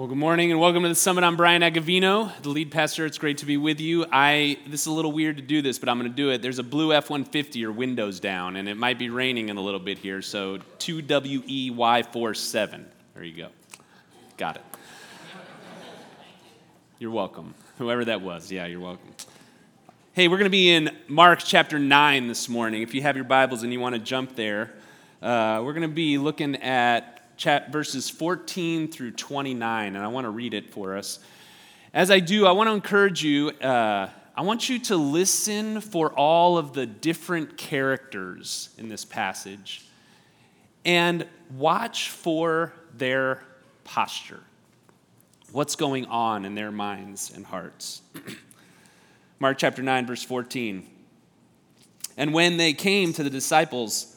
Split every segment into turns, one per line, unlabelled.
Well, good morning and welcome to the summit. I'm Brian Agavino, the lead pastor. It's great to be with you. I this is a little weird to do this, but I'm going to do it. There's a blue F-150 or windows down, and it might be raining in a little bit here. So 2WEY47. There you go. Got it. You're welcome. Whoever that was, yeah, you're welcome. Hey, we're going to be in Mark chapter 9 this morning. If you have your Bibles and you want to jump there, uh, we're going to be looking at verses 14 through 29, and I want to read it for us. As I do, I want to encourage you, uh, I want you to listen for all of the different characters in this passage and watch for their posture. What's going on in their minds and hearts? Mark chapter 9, verse 14. And when they came to the disciples,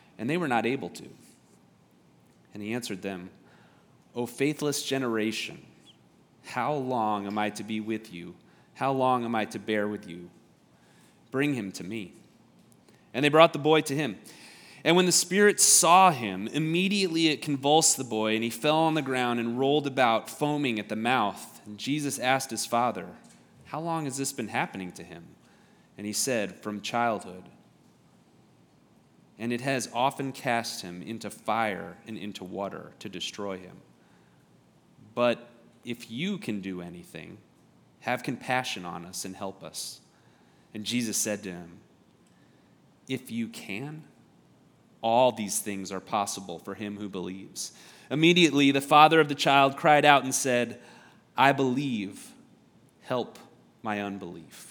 and they were not able to. And he answered them, O faithless generation, how long am I to be with you? How long am I to bear with you? Bring him to me. And they brought the boy to him. And when the Spirit saw him, immediately it convulsed the boy, and he fell on the ground and rolled about, foaming at the mouth. And Jesus asked his father, How long has this been happening to him? And he said, From childhood and it has often cast him into fire and into water to destroy him. But if you can do anything, have compassion on us and help us. And Jesus said to him, If you can, all these things are possible for him who believes. Immediately, the father of the child cried out and said, I believe, help my unbelief.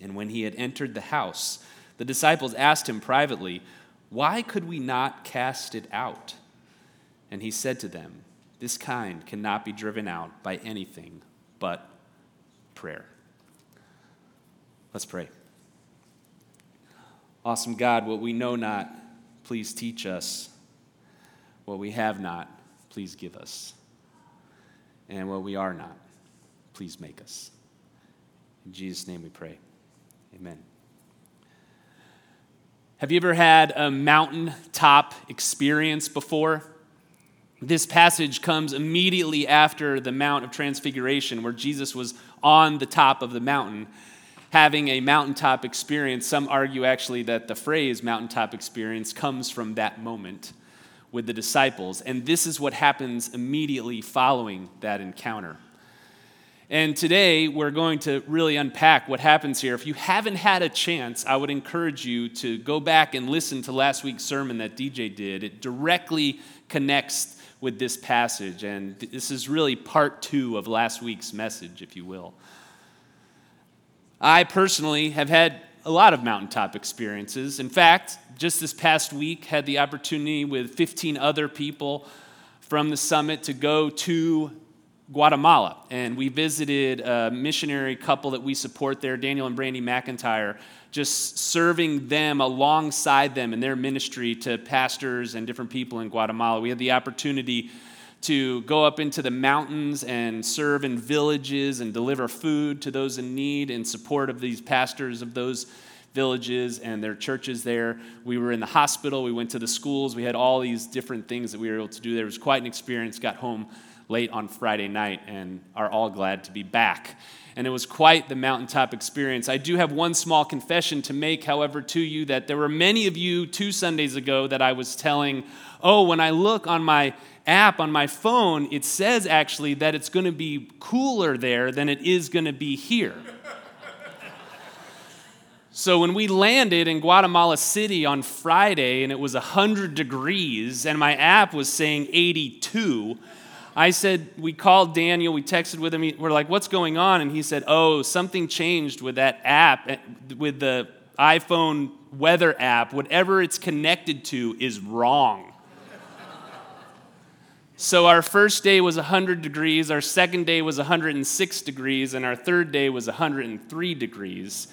And when he had entered the house, the disciples asked him privately, Why could we not cast it out? And he said to them, This kind cannot be driven out by anything but prayer. Let's pray. Awesome God, what we know not, please teach us. What we have not, please give us. And what we are not, please make us. In Jesus' name we pray. Amen. Have you ever had a mountaintop experience before? This passage comes immediately after the Mount of Transfiguration, where Jesus was on the top of the mountain having a mountaintop experience. Some argue actually that the phrase mountaintop experience comes from that moment with the disciples. And this is what happens immediately following that encounter. And today we're going to really unpack what happens here. If you haven't had a chance, I would encourage you to go back and listen to last week's sermon that DJ did. It directly connects with this passage, and this is really part two of last week's message, if you will. I personally have had a lot of mountaintop experiences. In fact, just this past week, had the opportunity with 15 other people from the summit to go to Guatemala, and we visited a missionary couple that we support there, Daniel and Brandy McIntyre, just serving them alongside them in their ministry to pastors and different people in Guatemala. We had the opportunity to go up into the mountains and serve in villages and deliver food to those in need in support of these pastors of those villages and their churches there. We were in the hospital, we went to the schools, we had all these different things that we were able to do there. It was quite an experience. Got home late on Friday night and are all glad to be back. And it was quite the mountaintop experience. I do have one small confession to make, however, to you that there were many of you two Sundays ago that I was telling, oh, when I look on my app on my phone, it says actually that it's going to be cooler there than it is going to be here. So when we landed in Guatemala City on Friday and it was 100 degrees and my app was saying 82, I said, we called Daniel, we texted with him, we're like, what's going on? And he said, oh, something changed with that app, eh, with the iPhone weather app. Whatever it's connected to is wrong. So our first day was 100 degrees, our second day was 106 degrees, and our third day was 103 degrees.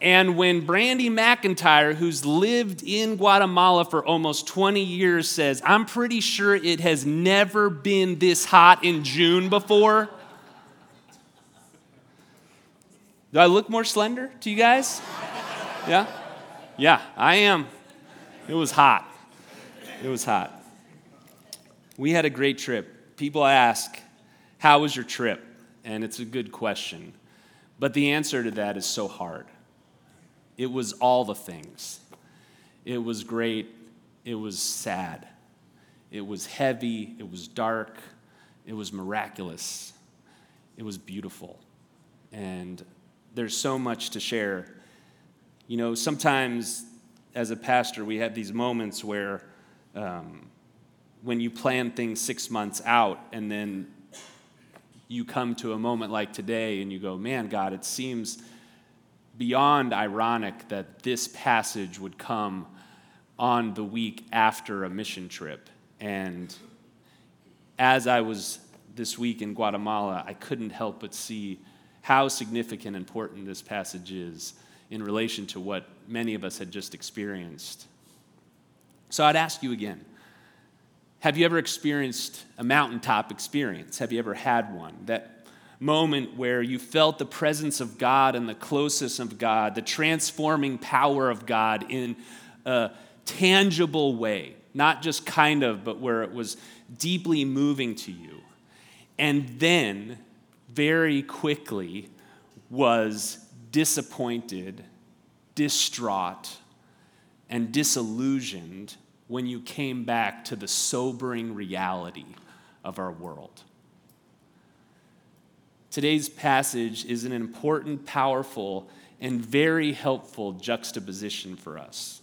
And when Brandy McIntyre, who's lived in Guatemala for almost 20 years, says, I'm pretty sure it has never been this hot in June before. Do I look more slender to you guys? Yeah? Yeah, I am. It was hot. It was hot. We had a great trip. People ask, How was your trip? And it's a good question. But the answer to that is so hard. It was all the things. It was great. It was sad. It was heavy. It was dark. It was miraculous. It was beautiful. And there's so much to share. You know, sometimes as a pastor, we have these moments where um, when you plan things six months out and then you come to a moment like today and you go, man, God, it seems beyond ironic that this passage would come on the week after a mission trip. And as I was this week in Guatemala, I couldn't help but see how significant and important this passage is in relation to what many of us had just experienced. So I'd ask you again have you ever experienced a mountaintop experience? Have you ever had one? That moment where you felt the presence of God and the closeness of God, the transforming power of God in a tangible way, not just kind of, but where it was deeply moving to you. And then, very quickly, was disappointed, distraught, and disillusioned when you came back to the sobering reality of our world. Today's passage is an important, powerful, and very helpful juxtaposition for us.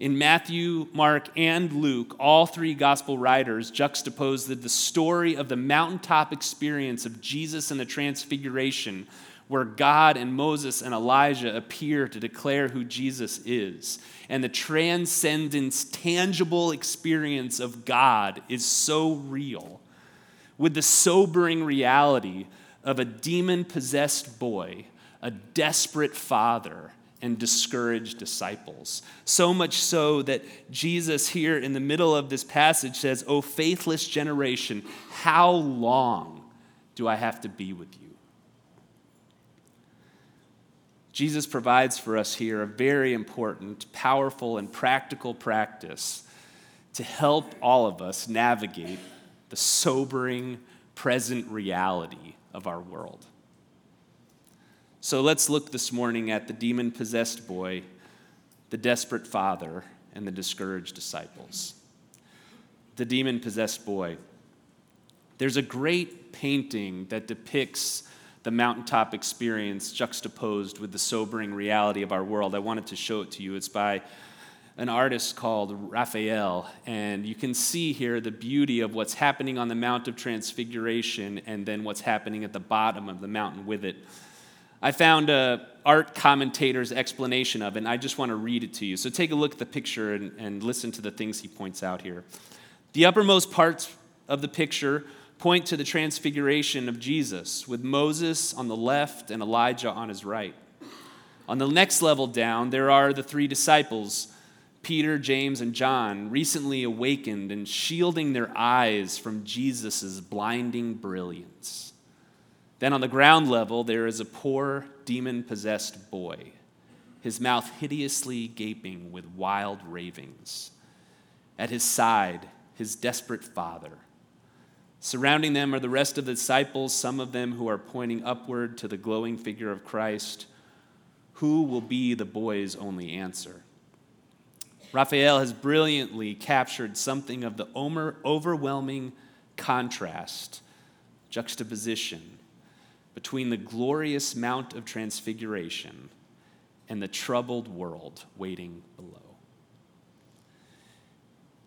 In Matthew, Mark, and Luke, all three gospel writers juxtapose the story of the mountaintop experience of Jesus and the Transfiguration where God and Moses and Elijah appear to declare who Jesus is. And the transcendence, tangible experience of God is so real, with the sobering reality of a demon possessed boy, a desperate father, and discouraged disciples. So much so that Jesus, here in the middle of this passage, says, O faithless generation, how long do I have to be with you? Jesus provides for us here a very important, powerful, and practical practice to help all of us navigate the sobering, present reality of our world. So let's look this morning at the demon possessed boy, the desperate father, and the discouraged disciples. The demon possessed boy. There's a great painting that depicts the mountaintop experience juxtaposed with the sobering reality of our world. I wanted to show it to you. It's by an artist called Raphael, and you can see here the beauty of what's happening on the Mount of Transfiguration and then what's happening at the bottom of the mountain with it. I found a art commentator's explanation of it, and I just want to read it to you. So take a look at the picture and, and listen to the things he points out here. The uppermost parts of the picture point to the transfiguration of Jesus, with Moses on the left and Elijah on his right. On the next level down, there are the three disciples, Peter, James, and John, recently awakened and shielding their eyes from Jesus' blinding brilliance. Then on the ground level, there is a poor, demon possessed boy, his mouth hideously gaping with wild ravings. At his side, his desperate father. Surrounding them are the rest of the disciples, some of them who are pointing upward to the glowing figure of Christ. Who will be the boy's only answer? Raphael has brilliantly captured something of the overwhelming contrast, juxtaposition between the glorious Mount of Transfiguration and the troubled world waiting below.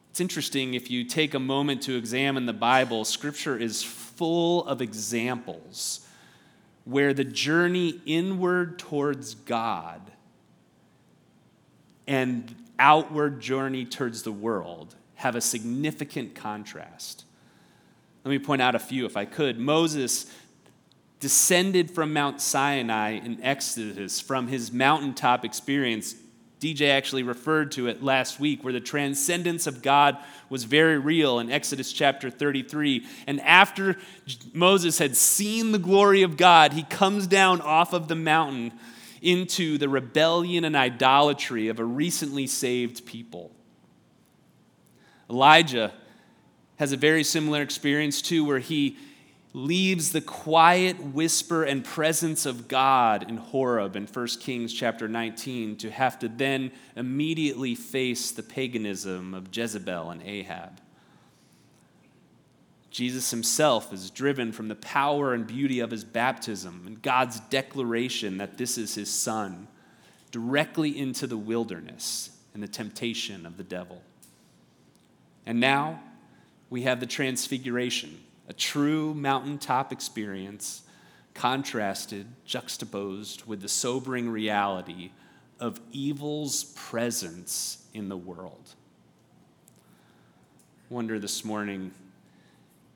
It's interesting if you take a moment to examine the Bible, Scripture is full of examples where the journey inward towards God and outward journey towards the world have a significant contrast. Let me point out a few if I could. Moses descended from Mount Sinai in Exodus from his mountaintop experience DJ actually referred to it last week, where the transcendence of God was very real in Exodus chapter 33. And after Moses had seen the glory of God, he comes down off of the mountain into the rebellion and idolatry of a recently saved people. Elijah has a very similar experience too, where he leaves the quiet whisper and presence of God in Horeb in 1 Kings chapter 19 to have to then immediately face the paganism of Jezebel and Ahab. Jesus himself is driven from the power and beauty of his baptism and God's declaration that this is his son directly into the wilderness and the temptation of the devil. And now we have the transfiguration a true mountaintop experience contrasted, juxtaposed with the sobering reality of evil's presence in the world. Wonder this morning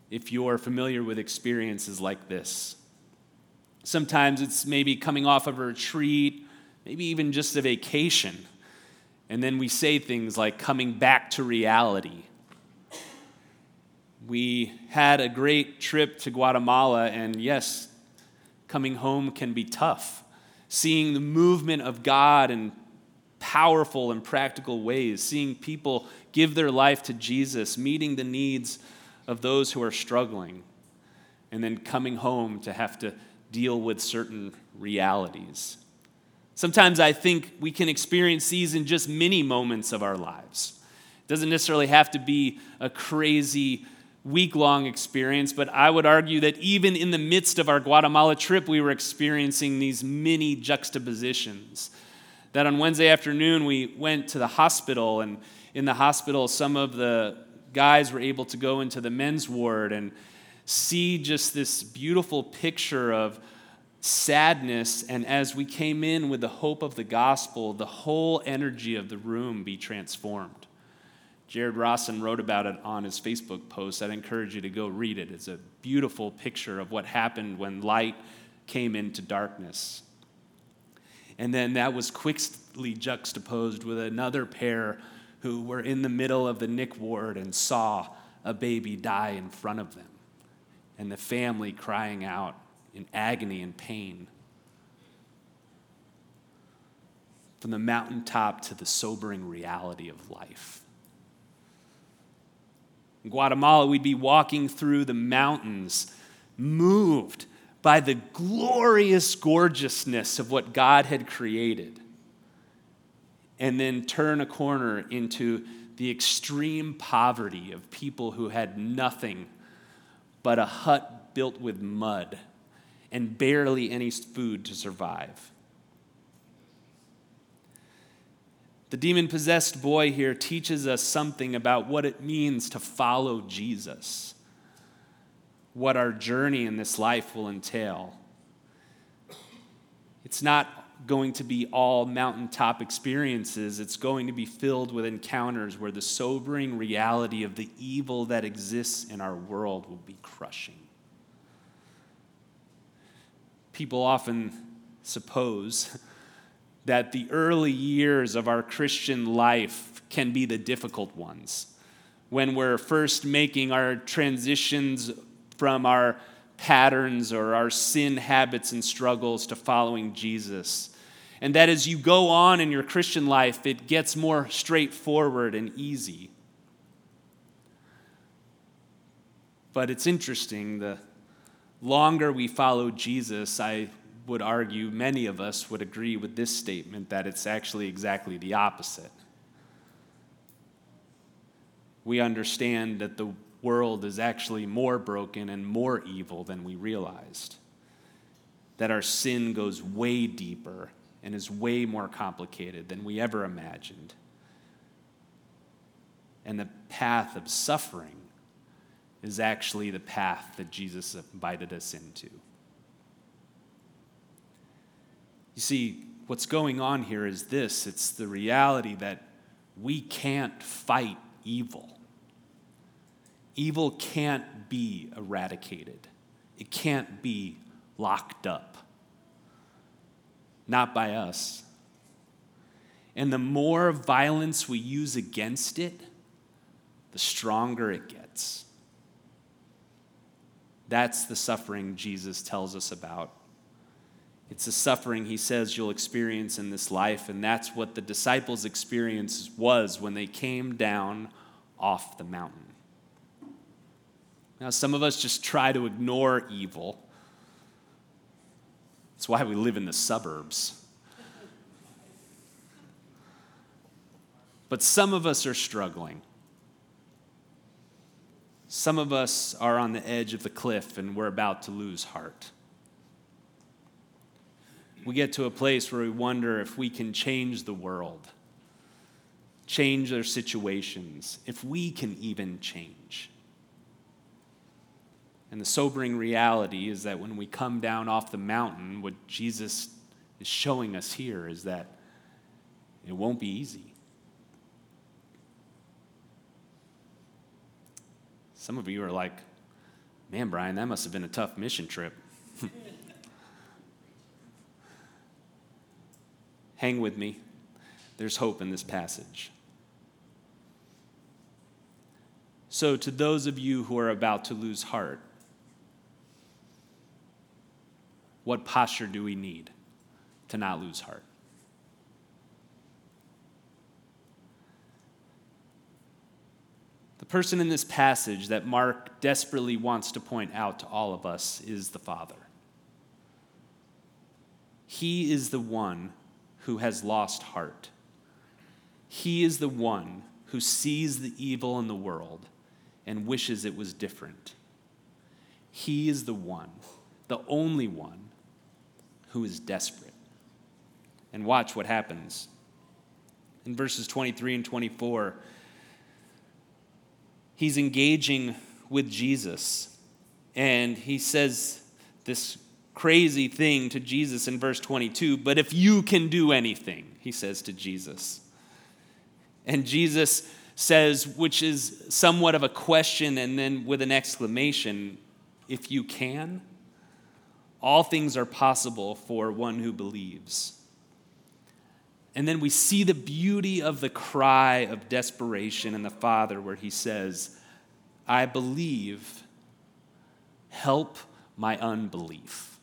if you're familiar with experiences like this. Sometimes it's maybe coming off of a retreat, maybe even just a vacation, and then we say things like coming back to reality we had a great trip to Guatemala, and yes, coming home can be tough. Seeing the movement of God in powerful and practical ways, seeing people give their life to Jesus, meeting the needs of those who are struggling, and then coming home to have to deal with certain realities. Sometimes I think we can experience these in just many moments of our lives. It doesn't necessarily have to be a crazy week long experience, but I would argue that even in the midst of our Guatemala trip, we were experiencing these many juxtapositions. That on Wednesday afternoon, we went to the hospital, and in the hospital, some of the guys were able to go into the men's ward and see just this beautiful picture of sadness. And as we came in with the hope of the gospel, the whole energy of the room be transformed. Jared Rawson wrote about it on his Facebook post. I'd encourage you to go read it. It's a beautiful picture of what happened when light came into darkness. And then that was quickly juxtaposed with another pair who were in the middle of the NIC ward and saw a baby die in front of them, and the family crying out in agony and pain. From the mountaintop to the sobering reality of life. In Guatemala, we'd be walking through the mountains, moved by the glorious gorgeousness of what God had created, and then turn a corner into the extreme poverty of people who had nothing but a hut built with mud and barely any food to survive. The demon possessed boy here teaches us something about what it means to follow Jesus, what our journey in this life will entail. It's not going to be all mountaintop experiences, it's going to be filled with encounters where the sobering reality of the evil that exists in our world will be crushing. People often suppose that the early years of our Christian life can be the difficult ones. When we're first making our transitions from our patterns or our sin habits and struggles to following Jesus. and that as you go on in your Christian life, it gets more straightforward and easy. But it's interesting, the longer we follow Jesus, I would argue many of us would agree with this statement that it's actually exactly the opposite. We understand that the world is actually more broken and more evil than we realized. That our sin goes way deeper and is way more complicated than we ever imagined. And the path of suffering is actually the path that Jesus invited us into. You see, what's going on here is this it's the reality that we can't fight evil. Evil can't be eradicated, it can't be locked up. Not by us. And the more violence we use against it, the stronger it gets. That's the suffering Jesus tells us about. It's a suffering he says you'll experience in this life, and that's what the disciples' experience was when they came down off the mountain. Now, some of us just try to ignore evil. That's why we live in the suburbs. But some of us are struggling. Some of us are on the edge of the cliff and we're about to lose heart. We get to a place where we wonder if we can change the world, change their situations, if we can even change. And the sobering reality is that when we come down off the mountain, what Jesus is showing us here is that it won't be easy. Some of you are like, man, Brian, that must have been a tough mission trip. Hang with me. There's hope in this passage. So, to those of you who are about to lose heart, what posture do we need to not lose heart? The person in this passage that Mark desperately wants to point out to all of us is the Father. He is the one who has lost heart. He is the one who sees the evil in the world and wishes it was different. He is the one, the only one, who is desperate. And watch what happens. In verses 23 and 24, he's engaging with Jesus, and he says this crazy thing to Jesus in verse 22 But if you can do anything, he says to Jesus. And Jesus says, which is somewhat of a question and then with an exclamation, if you can. All things are possible for one who believes. And then we see the beauty of the cry of desperation in the Father, where he says, I believe, help my unbelief.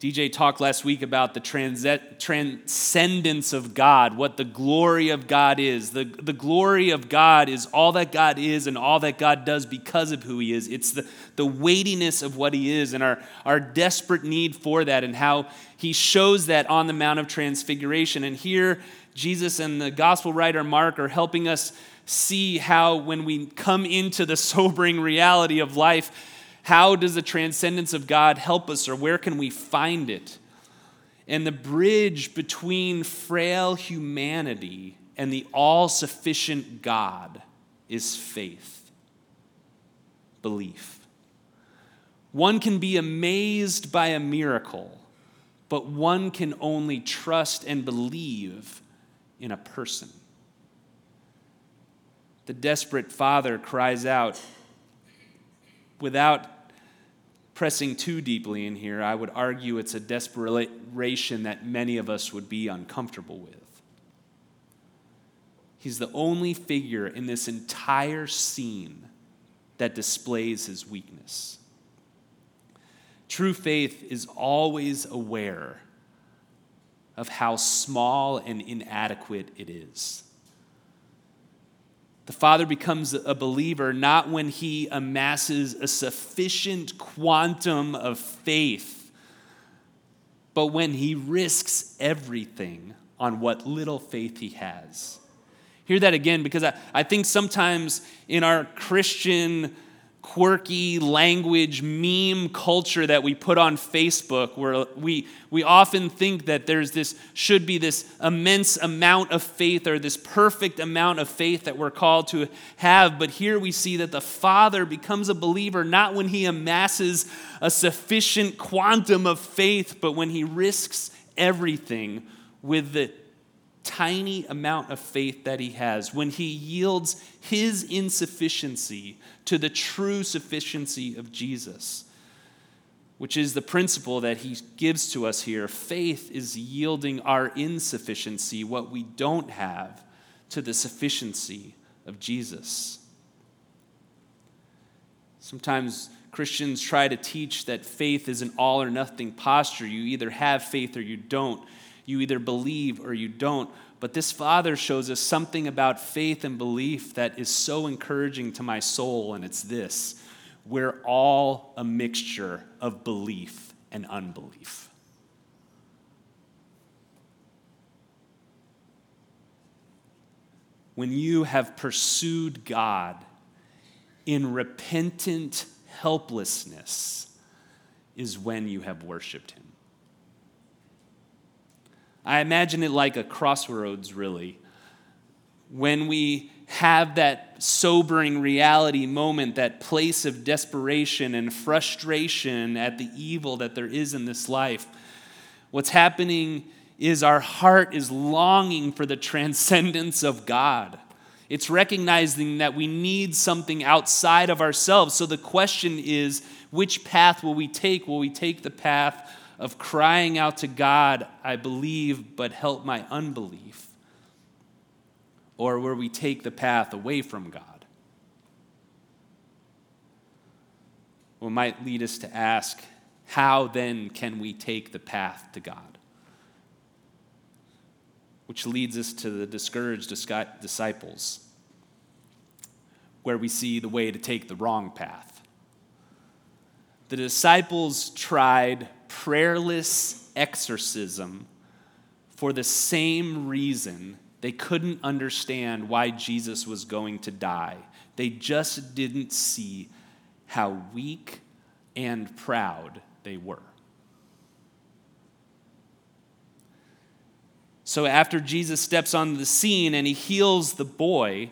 DJ talked last week about the trans- transcendence of God, what the glory of God is. The, the glory of God is all that God is and all that God does because of who He is. It's the, the weightiness of what He is and our, our desperate need for that, and how He shows that on the Mount of Transfiguration. And here, Jesus and the gospel writer Mark are helping us see how, when we come into the sobering reality of life, how does the transcendence of God help us, or where can we find it? And the bridge between frail humanity and the all sufficient God is faith, belief. One can be amazed by a miracle, but one can only trust and believe in a person. The desperate father cries out, without pressing too deeply in here, I would argue it's a desperation that many of us would be uncomfortable with. He's the only figure in this entire scene that displays his weakness. True faith is always aware of how small and inadequate it is. The father becomes a believer not when he amasses a sufficient quantum of faith, but when he risks everything on what little faith he has. Hear that again because I, I think sometimes in our Christian quirky language meme culture that we put on Facebook where we, we often think that there's this should be this immense amount of faith or this perfect amount of faith that we're called to have. But here we see that the father becomes a believer not when he amasses a sufficient quantum of faith but when he risks everything with the tiny amount of faith that he has, when he yields his insufficiency to the true sufficiency of Jesus, which is the principle that he gives to us here. Faith is yielding our insufficiency, what we don't have, to the sufficiency of Jesus. Sometimes Christians try to teach that faith is an all or nothing posture. You either have faith or you don't. You either believe or you don't. But this Father shows us something about faith and belief that is so encouraging to my soul, and it's this we're all a mixture of belief and unbelief. When you have pursued God in repentant helplessness, is when you have worshiped Him. I imagine it like a crossroads, really. When we have that sobering reality moment, that place of desperation and frustration at the evil that there is in this life, what's happening is our heart is longing for the transcendence of God. It's recognizing that we need something outside of ourselves. So the question is which path will we take? Will we take the path of crying out to God, I believe, but help my unbelief? Or where we take the path away from God? What might lead us to ask, how then can we take the path to God? Which leads us to the discouraged disciples, where we see the way to take the wrong path. The disciples tried prayerless exorcism for the same reason they couldn't understand why Jesus was going to die. They just didn't see how weak and proud they were. So, after Jesus steps on the scene and he heals the boy,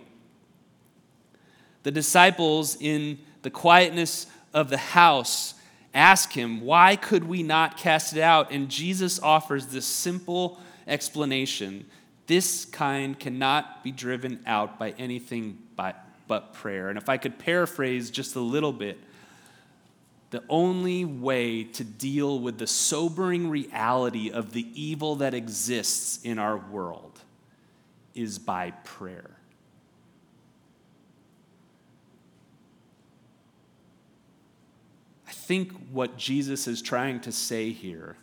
the disciples, in the quietness of the house, ask him, Why could we not cast it out? And Jesus offers this simple explanation this kind cannot be driven out by anything but, but prayer. And if I could paraphrase just a little bit, the only way to deal with the sobering reality of the evil that exists in our world is by prayer. Think what Jesus is trying to say here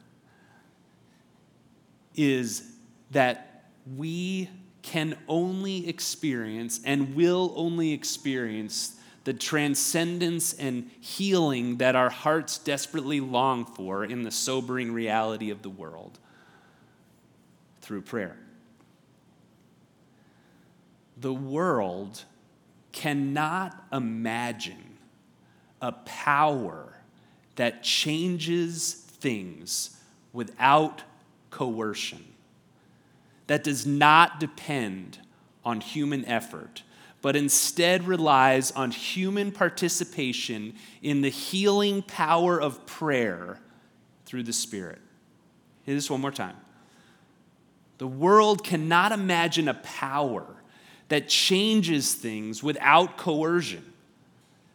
is that we can only experience and will only experience the transcendence and healing that our hearts desperately long for in the sobering reality of the world through prayer. The world cannot imagine a power that changes things without coercion, that does not depend on human effort, but instead relies on human participation in the healing power of prayer through the Spirit. Hear this one more time. The world cannot imagine a power that changes things without coercion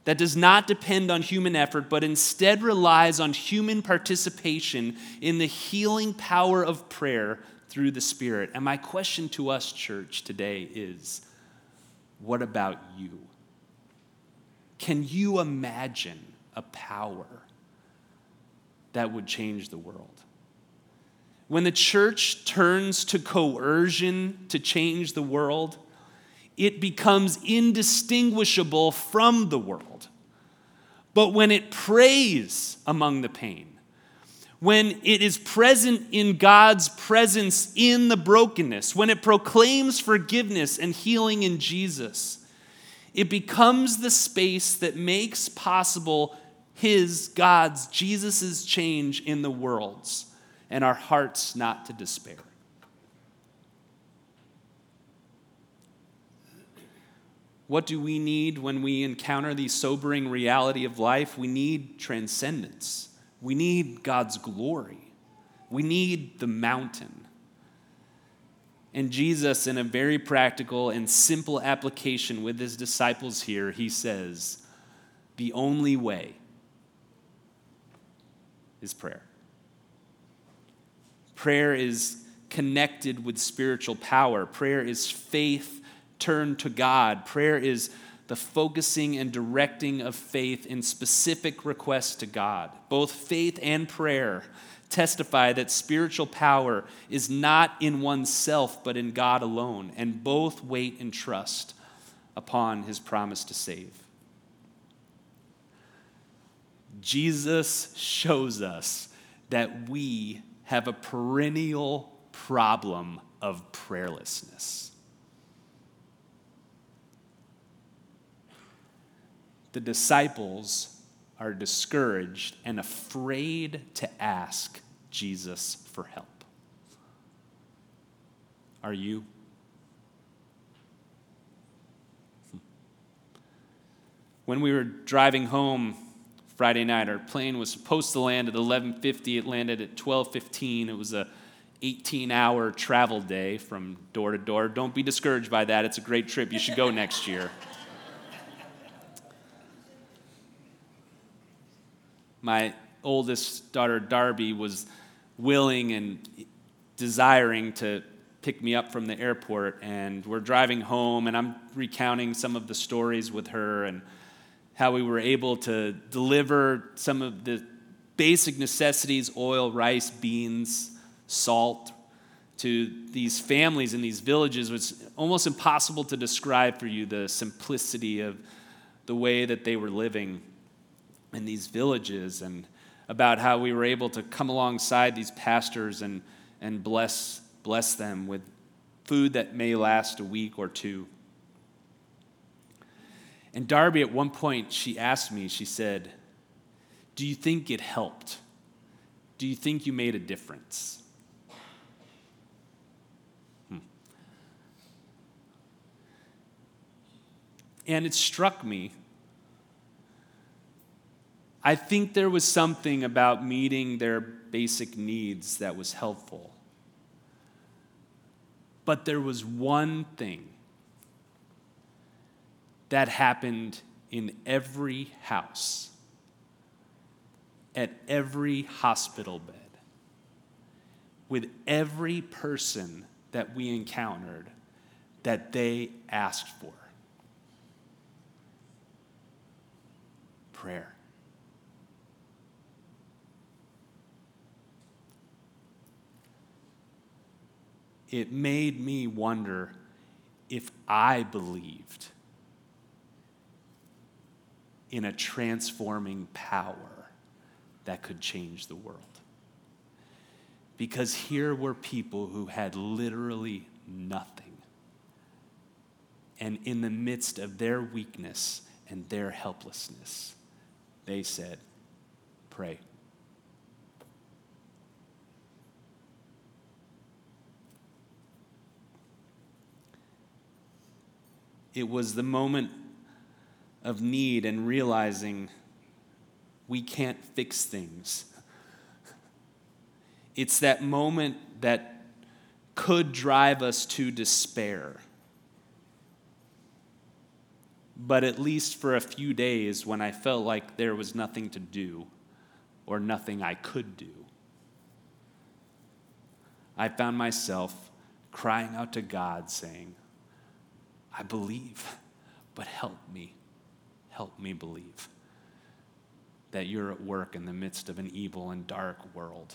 that does not depend on human effort, but instead relies on human participation in the healing power of prayer through the Spirit. And my question to us, church, today is what about you? Can you imagine a power that would change the world. When the church turns to coercion to change the world, it becomes indistinguishable from the world. But when it prays among the pain, when it is present in God's presence in the brokenness, when it proclaims forgiveness and healing in Jesus, it becomes the space that makes possible His, God's, Jesus' change in the world's and our hearts not to despair. What do we need when we encounter the sobering reality of life? We need transcendence. We need God's glory. We need the mountain. And Jesus, in a very practical and simple application with his disciples here, he says, the only way is prayer. Prayer is connected with spiritual power, prayer is faith turned to God, prayer is the focusing and directing of faith in specific requests to God. Both faith and prayer testify that spiritual power is not in oneself, but in God alone, and both wait and trust upon his promise to save. Jesus shows us that we have a perennial problem of prayerlessness. The disciples are discouraged and afraid to ask Jesus for help. Are you? Hmm. When we were driving home Friday night, our plane was supposed to land at 11:50. It landed at 12:15. It was a 18-hour travel day from door to door. Don't be discouraged by that. It's a great trip. You should go next year. My oldest daughter, Darby, was willing and desiring to pick me up from the airport. And we're driving home, and I'm recounting some of the stories with her and how we were able to deliver some of the basic necessities oil, rice, beans, salt to these families in these villages. It's almost impossible to describe for you the simplicity of the way that they were living in these villages and about how we were able to come alongside these pastors and, and bless, bless them with food that may last a week or two. And Darby, at one point, she asked me, she said, Do you think it helped? Do you think you made a difference? Hmm. And it struck me I think there was something about meeting their basic needs that was helpful. But there was one thing that happened in every house, at every hospital bed, with every person that we encountered that they asked for prayer. It made me wonder if I believed in a transforming power that could change the world. Because here were people who had literally nothing. And in the midst of their weakness and their helplessness, they said, Pray. It was the moment of need and realizing we can't fix things. It's that moment that could drive us to despair. But at least for a few days, when I felt like there was nothing to do or nothing I could do, I found myself crying out to God, saying, I believe, but help me. Help me believe. that you're at work in the midst of an evil and dark world.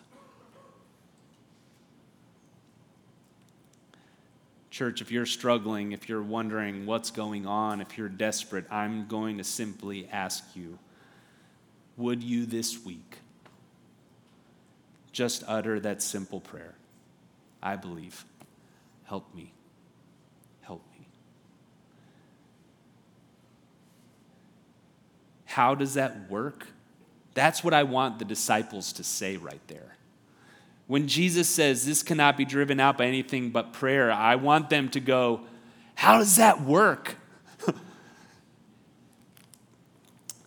Church, if you're struggling, if you're wondering what's going on, if you're desperate, I'm going to simply ask you would you this week just utter that simple prayer? I believe. Help me. Help me. How does that work? That's what I want the disciples to say right there. When Jesus says this cannot be driven out by anything but prayer, I want them to go, How does that work?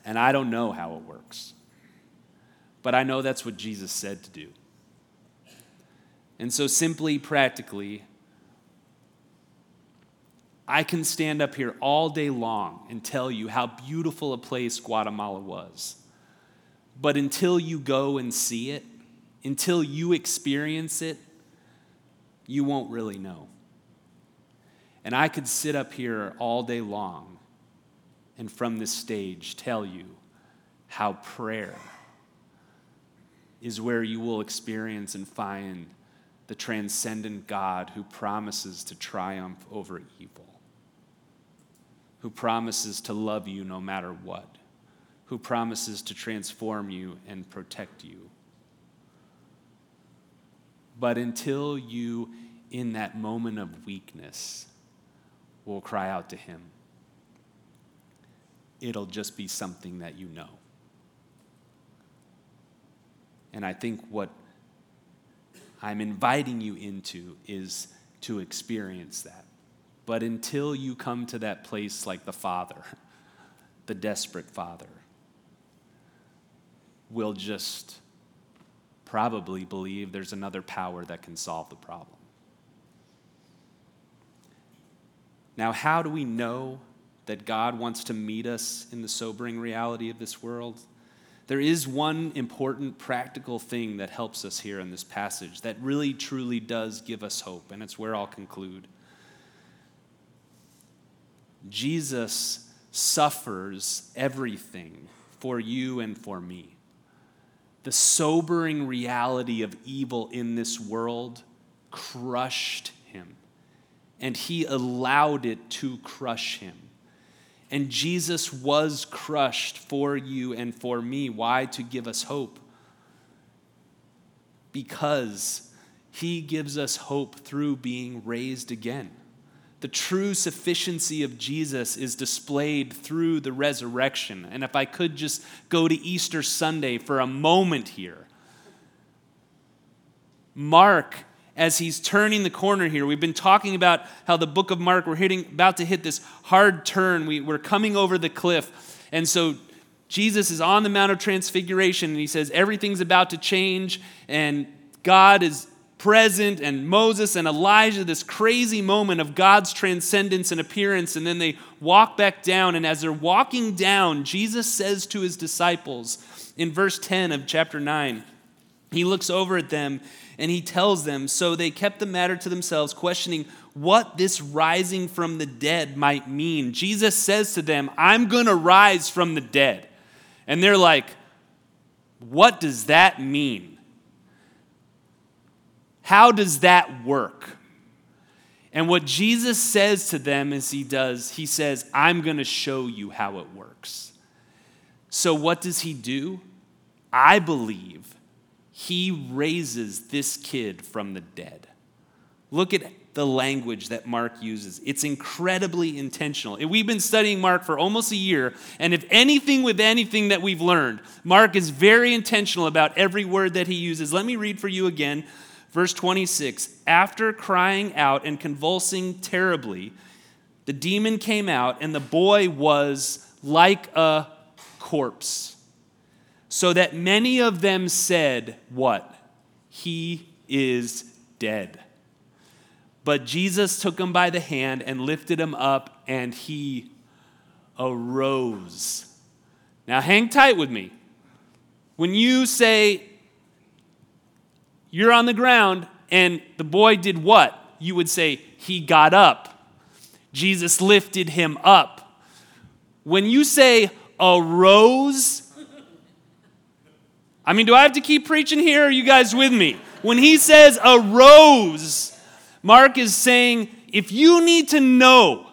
and I don't know how it works. But I know that's what Jesus said to do. And so, simply, practically, I can stand up here all day long and tell you how beautiful a place Guatemala was. But until you go and see it, until you experience it, you won't really know. And I could sit up here all day long and from this stage tell you how prayer is where you will experience and find the transcendent God who promises to triumph over evil, who promises to love you no matter what, who promises to transform you and protect you. But until you, in that moment of weakness, will cry out to Him, it'll just be something that you know. And I think what I'm inviting you into is to experience that. But until you come to that place like the Father, the desperate Father, will just probably believe there's another power that can solve the problem. Now, how do we know that God wants to meet us in the sobering reality of this world? There is one important practical thing that helps us here in this passage that really truly does give us hope, and it's where I'll conclude. Jesus suffers everything for you and for me. The sobering reality of evil in this world crushed him, and he allowed it to crush him. And Jesus was crushed for you and for me. Why? To give us hope. Because he gives us hope through being raised again. The true sufficiency of Jesus is displayed through the resurrection. And if I could just go to Easter Sunday for a moment here, Mark as he's turning the corner here. We've been talking about how the book of Mark, we're hitting, about to hit this hard turn. We, we're coming over the cliff. And so Jesus is on the Mount of Transfiguration and he says everything's about to change and God is present and Moses and Elijah, this crazy moment of God's transcendence and appearance. And then they walk back down. And as they're walking down, Jesus says to his disciples in verse 10 of chapter 9, he looks over at them and he tells them, So they kept the matter to themselves, questioning what this rising from the dead might mean. Jesus says to them, I'm going to rise from the dead. And they're like, What does that mean? How does that work? And what Jesus says to them as he does, he says, I'm going to show you how it works. So, what does he do? I believe he raises this kid from the dead. Look at the language that Mark uses. It's incredibly intentional. We've been studying Mark for almost a year, and if anything with anything that we've learned, Mark is very intentional about every word that he uses. Let me read for you again. Verse 26 After crying out and convulsing terribly, the demon came out, and the boy was like a corpse so that many of them said, What? He is dead. But Jesus took him by the hand and lifted him up, and he arose. Now, hang tight with me. When you say you're on the ground and the boy did what? You would say, He got up. Jesus lifted him up. When you say arose, I mean, do I have to keep preaching here? are you guys with me? When he says arose, Mark is saying if you need to know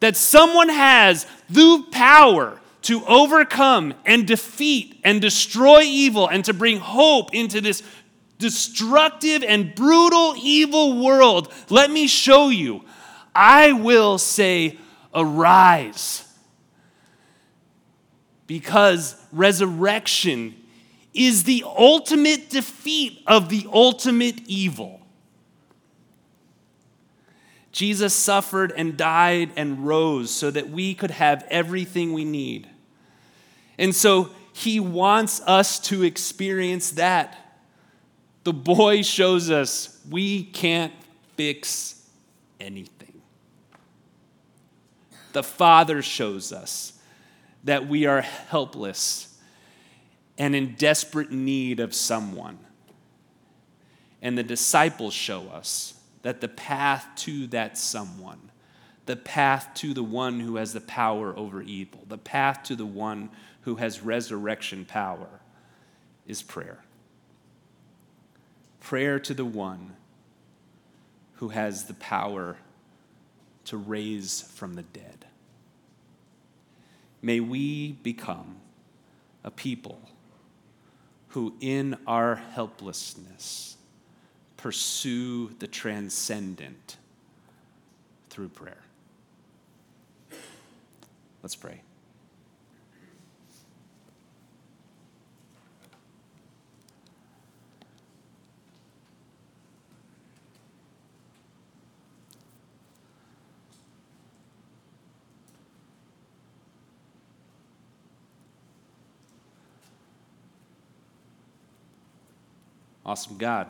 that someone has the power to overcome and defeat and destroy evil and to bring hope into this destructive and brutal evil world, let me show you. I will say, arise. Because resurrection is the ultimate defeat of the ultimate evil. Jesus suffered and died and rose so that we could have everything we need. And so he wants us to experience that. The boy shows us we can't fix anything. The father shows us that we are helpless and in desperate need of someone. And the disciples show us that the path to that someone, the path to the one who has the power over evil, the path to the one who has resurrection power, is prayer. Prayer to the one who has the power to raise from the dead. May we become a people who, in our helplessness, pursue the transcendent through prayer. Let's pray. Awesome God.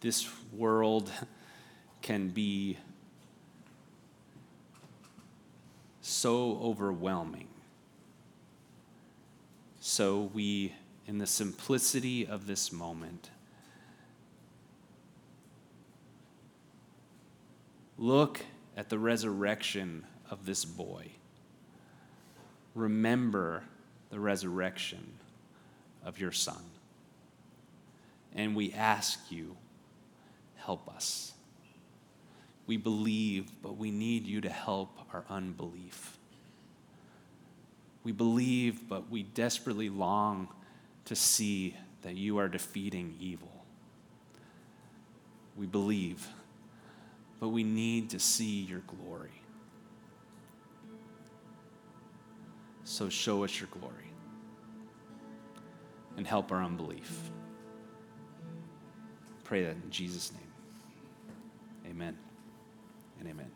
This world can be so overwhelming. So we, in the simplicity of this moment, look at the resurrection of this boy. Remember the resurrection of your Son. And we ask you, help us. We believe, but we need you to help our unbelief. We believe, but we desperately long to see that you are defeating evil. We believe, but we need to see your glory. So show us your glory and help our unbelief. Pray that in Jesus' name. Amen and amen.